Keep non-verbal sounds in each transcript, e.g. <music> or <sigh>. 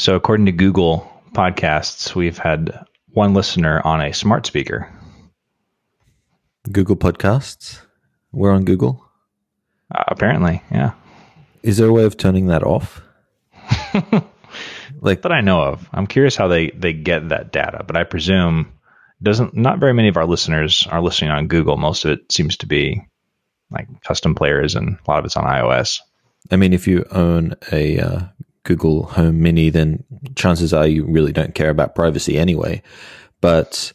So, according to Google Podcasts, we've had one listener on a smart speaker. Google Podcasts? We're on Google? Uh, apparently, yeah. Is there a way of turning that off? <laughs> like that I know of. I'm curious how they, they get that data, but I presume doesn't not very many of our listeners are listening on Google. Most of it seems to be like custom players, and a lot of it's on iOS. I mean, if you own a uh, Google Home Mini, then chances are you really don't care about privacy anyway. But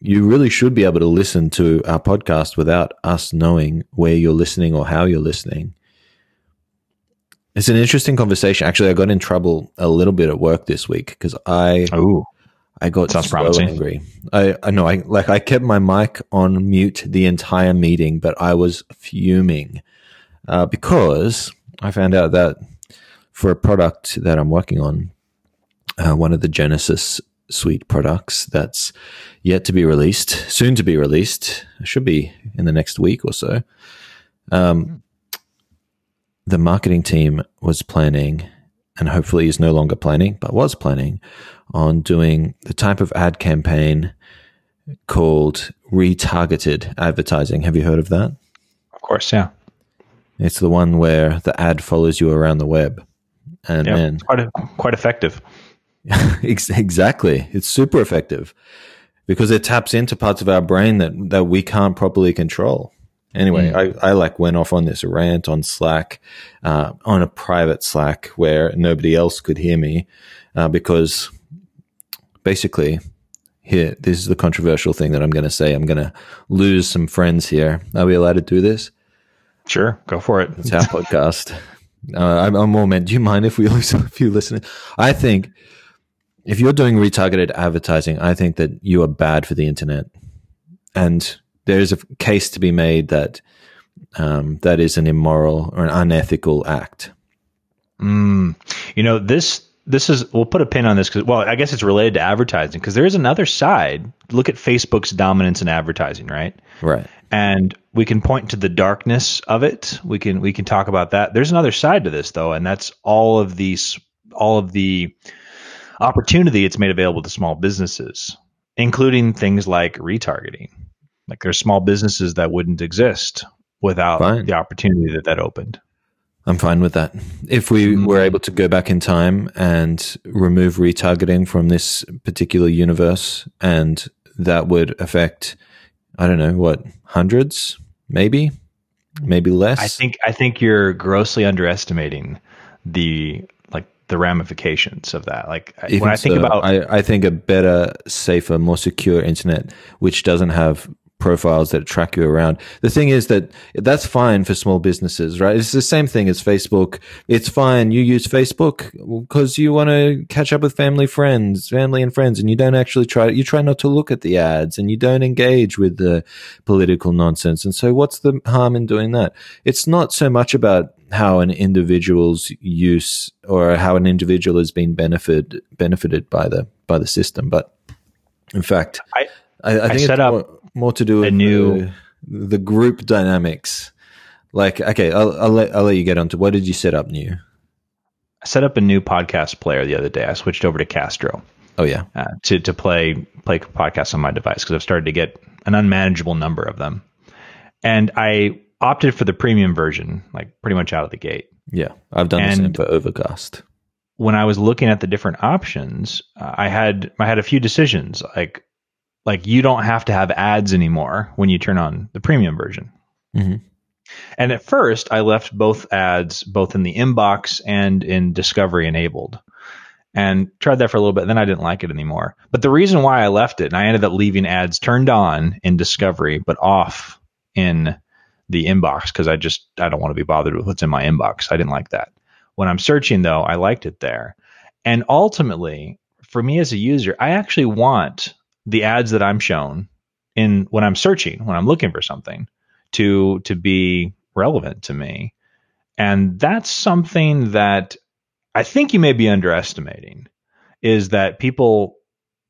you really should be able to listen to our podcast without us knowing where you're listening or how you're listening. It's an interesting conversation. Actually, I got in trouble a little bit at work this week because I Ooh. I got so promising. angry. I I know I like I kept my mic on mute the entire meeting, but I was fuming uh, because I found out that for a product that I'm working on, uh, one of the Genesis suite products that's yet to be released, soon to be released, should be in the next week or so. Um, the marketing team was planning, and hopefully is no longer planning, but was planning on doing the type of ad campaign called retargeted advertising. Have you heard of that? Of course, yeah. It's the one where the ad follows you around the web. And yeah. then quite, a, quite effective. <laughs> Exactly. It's super effective because it taps into parts of our brain that, that we can't properly control. Anyway, I, I like went off on this rant on Slack, uh, on a private Slack where nobody else could hear me, uh, because basically here, this is the controversial thing that I'm going to say. I'm going to lose some friends here. Are we allowed to do this? Sure, go for it. It's our <laughs> podcast. Uh, I'm. Do you mind if we <laughs> lose a few listeners? I think if you're doing retargeted advertising, I think that you are bad for the internet, and there is a case to be made that um, that is an immoral or an unethical act. Mm, you know this. This is we'll put a pin on this because well, I guess it's related to advertising because there is another side. Look at Facebook's dominance in advertising, right? Right. and we can point to the darkness of it. We can we can talk about that. There's another side to this though, and that's all of these all of the opportunity it's made available to small businesses, including things like retargeting. Like there's small businesses that wouldn't exist without Fine. the opportunity that that opened. I'm fine with that. If we mm-hmm. were able to go back in time and remove retargeting from this particular universe, and that would affect, I don't know, what, hundreds, maybe, maybe less? I think I think you're grossly underestimating the like the ramifications of that. Like Even when I think so, about I, I think a better, safer, more secure internet, which doesn't have profiles that track you around. The thing is that that's fine for small businesses, right? It's the same thing as Facebook. It's fine. You use Facebook because you want to catch up with family, friends, family and friends, and you don't actually try, you try not to look at the ads and you don't engage with the political nonsense. And so what's the harm in doing that? It's not so much about how an individual's use or how an individual has been benefited benefited by the by the system, but in fact, I- I, I think set up more, more to do with a new- the, the group dynamics. Like, okay, I'll, I'll let I'll let you get on to what did you set up new? I set up a new podcast player the other day. I switched over to Castro Oh yeah, uh, to to play play podcasts on my device because I've started to get an unmanageable number of them, and I opted for the premium version, like pretty much out of the gate. yeah. I've done the same for Overcast. When I was looking at the different options, uh, I had I had a few decisions like like you don't have to have ads anymore when you turn on the premium version. Mhm. And at first, I left both ads both in the inbox and in Discovery enabled, and tried that for a little bit. Then I didn't like it anymore. But the reason why I left it, and I ended up leaving ads turned on in Discovery but off in the inbox because I just I don't want to be bothered with what's in my inbox. I didn't like that. When I'm searching though, I liked it there. And ultimately, for me as a user, I actually want the ads that I'm shown in when I'm searching, when I'm looking for something to to be relevant to me. And that's something that I think you may be underestimating is that people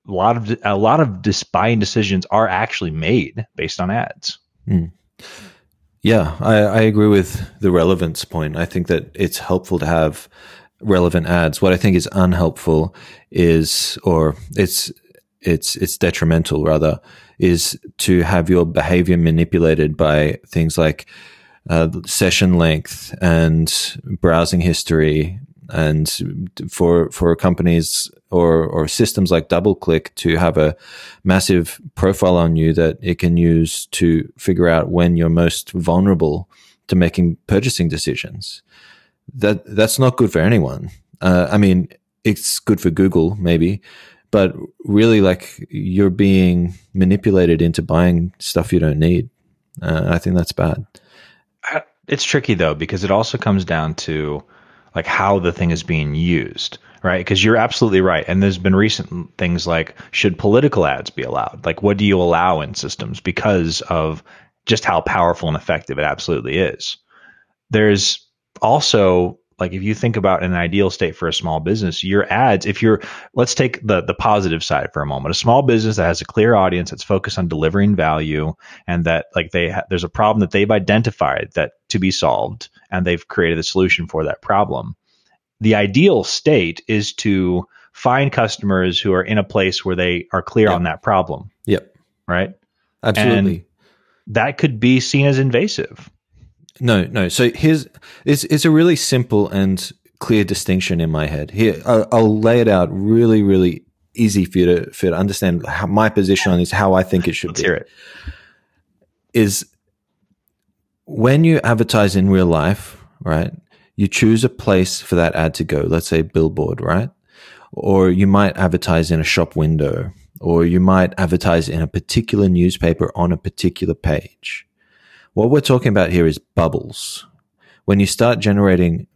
a lot of a lot of buying decisions are actually made based on ads. Hmm. Yeah, I, I agree with the relevance point. I think that it's helpful to have relevant ads. What I think is unhelpful is, or it's it's it's detrimental rather, is to have your behavior manipulated by things like uh, session length and browsing history, and for for companies or or systems like DoubleClick to have a massive profile on you that it can use to figure out when you're most vulnerable to making purchasing decisions. That that's not good for anyone. Uh, I mean, it's good for Google maybe, but really, like you're being manipulated into buying stuff you don't need. Uh, I think that's bad. It's tricky though because it also comes down to like how the thing is being used right? Because you're absolutely right. And there's been recent things like should political ads be allowed? Like, what do you allow in systems because of just how powerful and effective it absolutely is? There's also like if you think about an ideal state for a small business, your ads, if you're let's take the the positive side for a moment. A small business that has a clear audience that's focused on delivering value and that like they ha- there's a problem that they've identified that to be solved and they've created a solution for that problem the ideal state is to find customers who are in a place where they are clear yep. on that problem. Yep. Right. Absolutely. And that could be seen as invasive. No, no. So here's it's it's a really simple and clear distinction in my head. Here, I'll, I'll lay it out really, really easy for you to for you to understand how my position on this, how I think it should Let's be. Hear it. Is when you advertise in real life, right? you choose a place for that ad to go, let's say billboard, right? Or you might advertise in a shop window, or you might advertise in a particular newspaper on a particular page. What we're talking about here is bubbles. When you start generating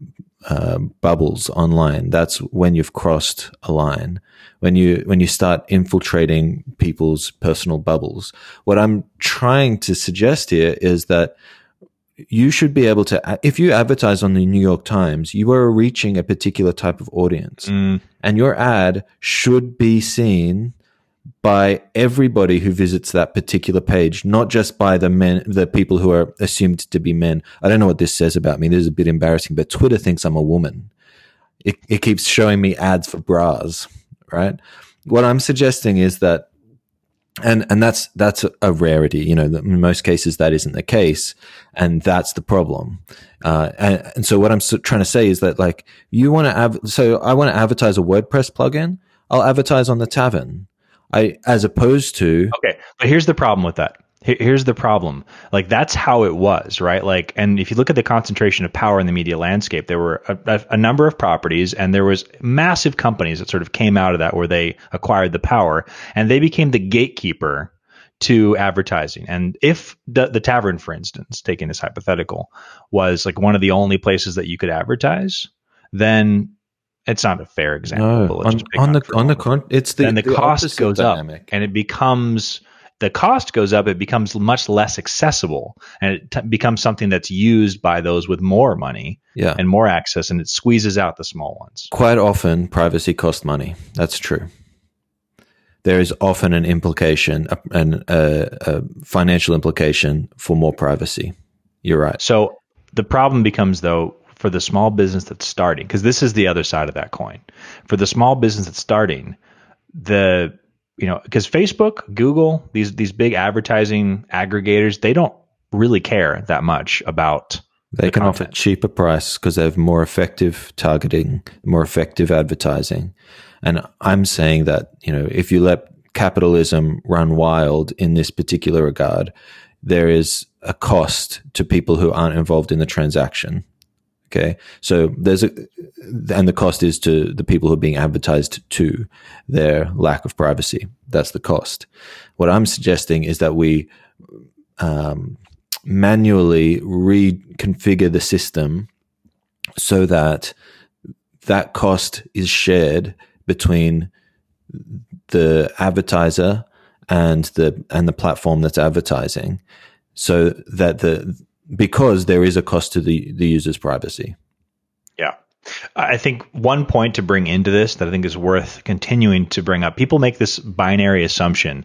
uh, bubbles online, that's when you've crossed a line. When you when you start infiltrating people's personal bubbles. What I'm trying to suggest here is that you should be able to if you advertise on the new york times you are reaching a particular type of audience mm. and your ad should be seen by everybody who visits that particular page not just by the men the people who are assumed to be men i don't know what this says about me this is a bit embarrassing but twitter thinks i'm a woman it, it keeps showing me ads for bras right what i'm suggesting is that and and that's that's a rarity. You know, in most cases that isn't the case, and that's the problem. Uh, and, and, so what I'm trying to say is that like you want to av- so I want to advertise a WordPress plugin. I'll advertise on the Tavern. I as opposed to okay, but here's the problem with that. Here's the problem. Like that's how it was right? Like and if you look at the concentration of power in the media landscape there were a, a, number of properties and there was massive companies that sort of came out of that where they acquired the power and they became the gatekeeper to advertising. And if the, the tavern for instance taking this hypothetical was like one of the only places that you could advertise then it's not a fair example. No, on, on the on the con- it's the and the, the cost goes dynamic. up, and it becomes the cost goes up, it becomes much less accessible and it t- becomes something that's used by those with more money yeah. and more access and it squeezes out the small ones. Quite often, privacy costs money. That's true. There is often an implication, a, a, a financial implication for more privacy. You're right. So the problem becomes, though, for the small business that's starting, because this is the other side of that coin. For the small business that's starting, the you know, because Facebook, Google, these these big advertising aggregators, they don't really care that much about. They the can content. offer cheaper price because they have more effective targeting, more effective advertising. And I'm saying that you know, if you let capitalism run wild in this particular regard, there is a cost to people who aren't involved in the transaction. Okay. So there's a, and the cost is to the people who are being advertised to their lack of privacy. That's the cost. What I'm suggesting is that we um, manually reconfigure the system so that that cost is shared between the advertiser and the and the platform that's advertising so that the because there is a cost to the, the user's privacy. Yeah. I think one point to bring into this that I think is worth continuing to bring up people make this binary assumption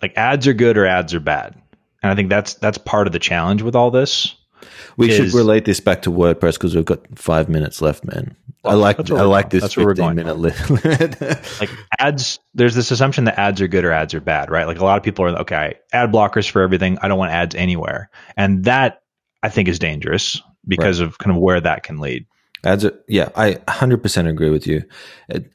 like ads are good or ads are bad. And I think that's that's part of the challenge with all this. We should relate this back to WordPress because we've got five minutes left, man. I like I like this That's fifteen minute <laughs> limit. like ads there's this assumption that ads are good or ads are bad right like a lot of people are okay ad blockers for everything i don't want ads anywhere and that i think is dangerous because of kind of where that can lead Ads, are, yeah, I 100% agree with you.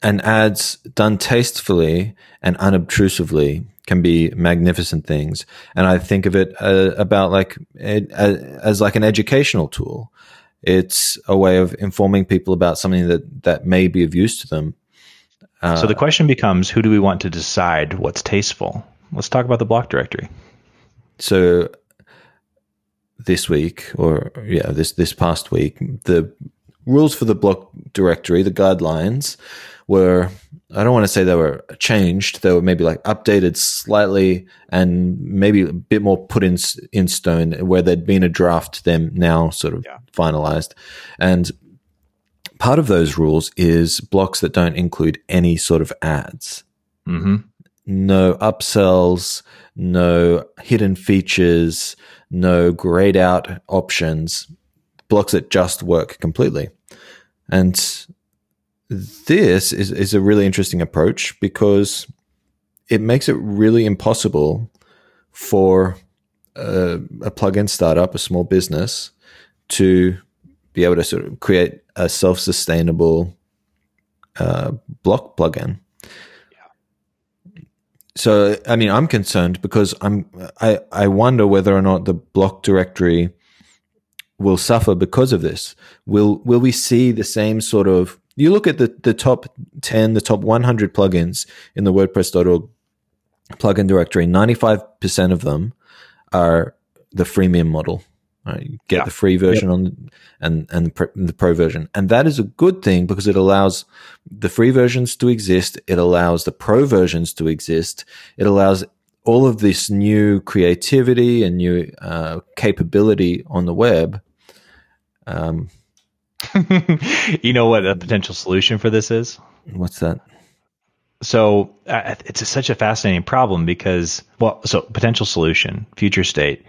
And ads done tastefully and unobtrusively can be magnificent things. And I think of it uh, about like it, uh, as like an educational tool. It's a way of informing people about something that that may be of use to them. Uh, so the question becomes who do we want to decide what's tasteful let's talk about the block directory so this week or yeah this this past week the rules for the block directory the guidelines were i don't want to say they were changed they were maybe like updated slightly and maybe a bit more put in in stone where there'd been a draft them now sort of Yeah. finalized and part of those rules is blocks that don't include any sort of ads mm-hmm. no upsells, no hidden features, no grayed out options, blocks that just work completely. And this is, is a really interesting approach because it makes it really impossible for a, a plugin startup, a small business, to be able to sort of create a self sustainable uh, block plugin so I mean, I'm concerned because I'm I I wonder whether or not the block directory will suffer because of this. Will will we see the same sort of? You look at the the top ten, the top 100 plugins in the WordPress.org plugin directory. 95 percent of them are the freemium model. Right? You get Yeah. the free version on and and the pro, the pro version, and that is a good thing because it allows the free versions to exist. It allows the pro versions to exist. It allows all of this new creativity and new uh, capability on the web. Um, <laughs> you know what a potential solution for this is what's that? so uh, it's a, such a fascinating problem because well so potential solution future state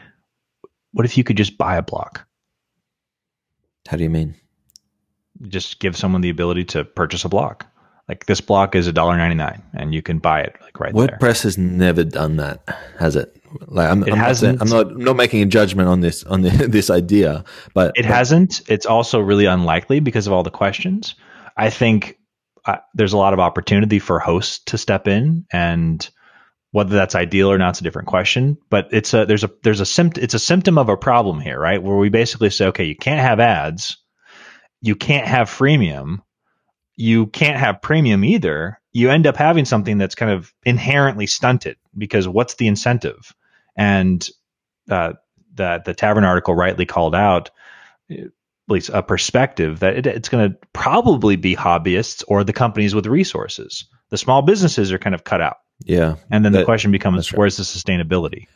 what if you could just buy a block How do you mean? just give someone the ability to purchase a block like this block is $1.99 and you can buy it like right there WordPress has never done that, has it? Like I'm, It I'm hasn't. Not, I'm not not making a judgment on this on the, <laughs> this idea, but It hasn't. It's also really unlikely because of all the questions. I think uh, there's a lot of opportunity for hosts to step in, and whether that's ideal or not is a different question. But it's a there's a there's a symptom it's a symptom of a problem here, right? Where we basically say, okay, you can't have ads, you can't have freemium, you can't have premium either. You end up having something that's kind of inherently stunted because what's the incentive? And uh, the the Tavern article rightly called out at least a perspective that it, it's going to probably be hobbyists or the companies with resources. The small businesses are kind of cut out. Yeah. And then the question becomes right. where's the sustainability?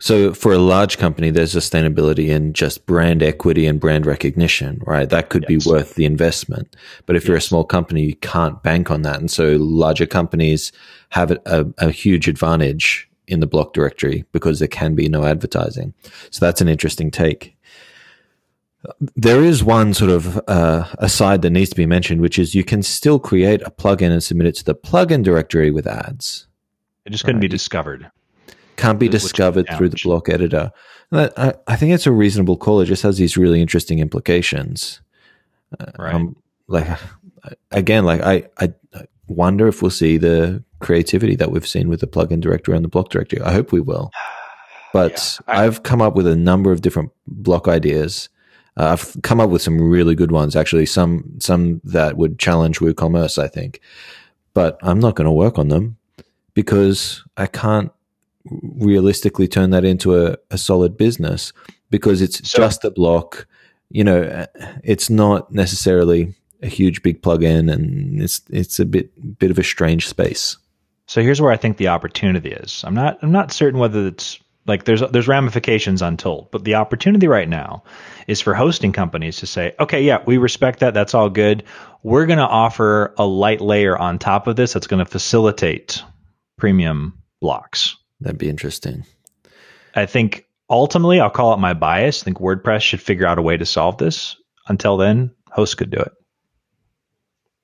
So for a large company, there's sustainability in just brand equity and brand recognition, right? That could Yes. be worth the investment. But if you're a small company, you can't bank on that. And so larger companies have a, a, a huge advantage in the block directory because there can be no advertising. So that's an interesting take. There is one sort of uh, aside that needs to be mentioned, which is you can still create a plugin and submit it to the plugin directory with ads It just couldn't be Right. discovered. can't be discovered through the block editor. I, I think it's a reasonable call. It just has these really interesting implications. Right. Um, like again, like I, I wonder if we'll see the creativity that we've seen with the plugin directory and the block directory. I hope we will. <sighs> But Yeah, I- I've come up with a number of different block ideas. Uh, I've come up with some really good ones, actually. Some some that would challenge WooCommerce, I think. But I'm not going to work on them because I can't realistically turn that into a, a solid business because it's just a block. You know, it's not necessarily a huge big plug-in, and it's it's a bit bit of a strange space. So here's where I think the opportunity is. I'm not I'm not certain whether it's like there's there's ramifications untold, but the opportunity right now is for hosting companies to say, okay, yeah, we respect that. That's all good. We're going to offer a light layer on top of this that's going to facilitate premium blocks. That'd be interesting. I think ultimately, I'll call it my bias. I think WordPress should figure out a way to solve this. Until then, hosts could do it.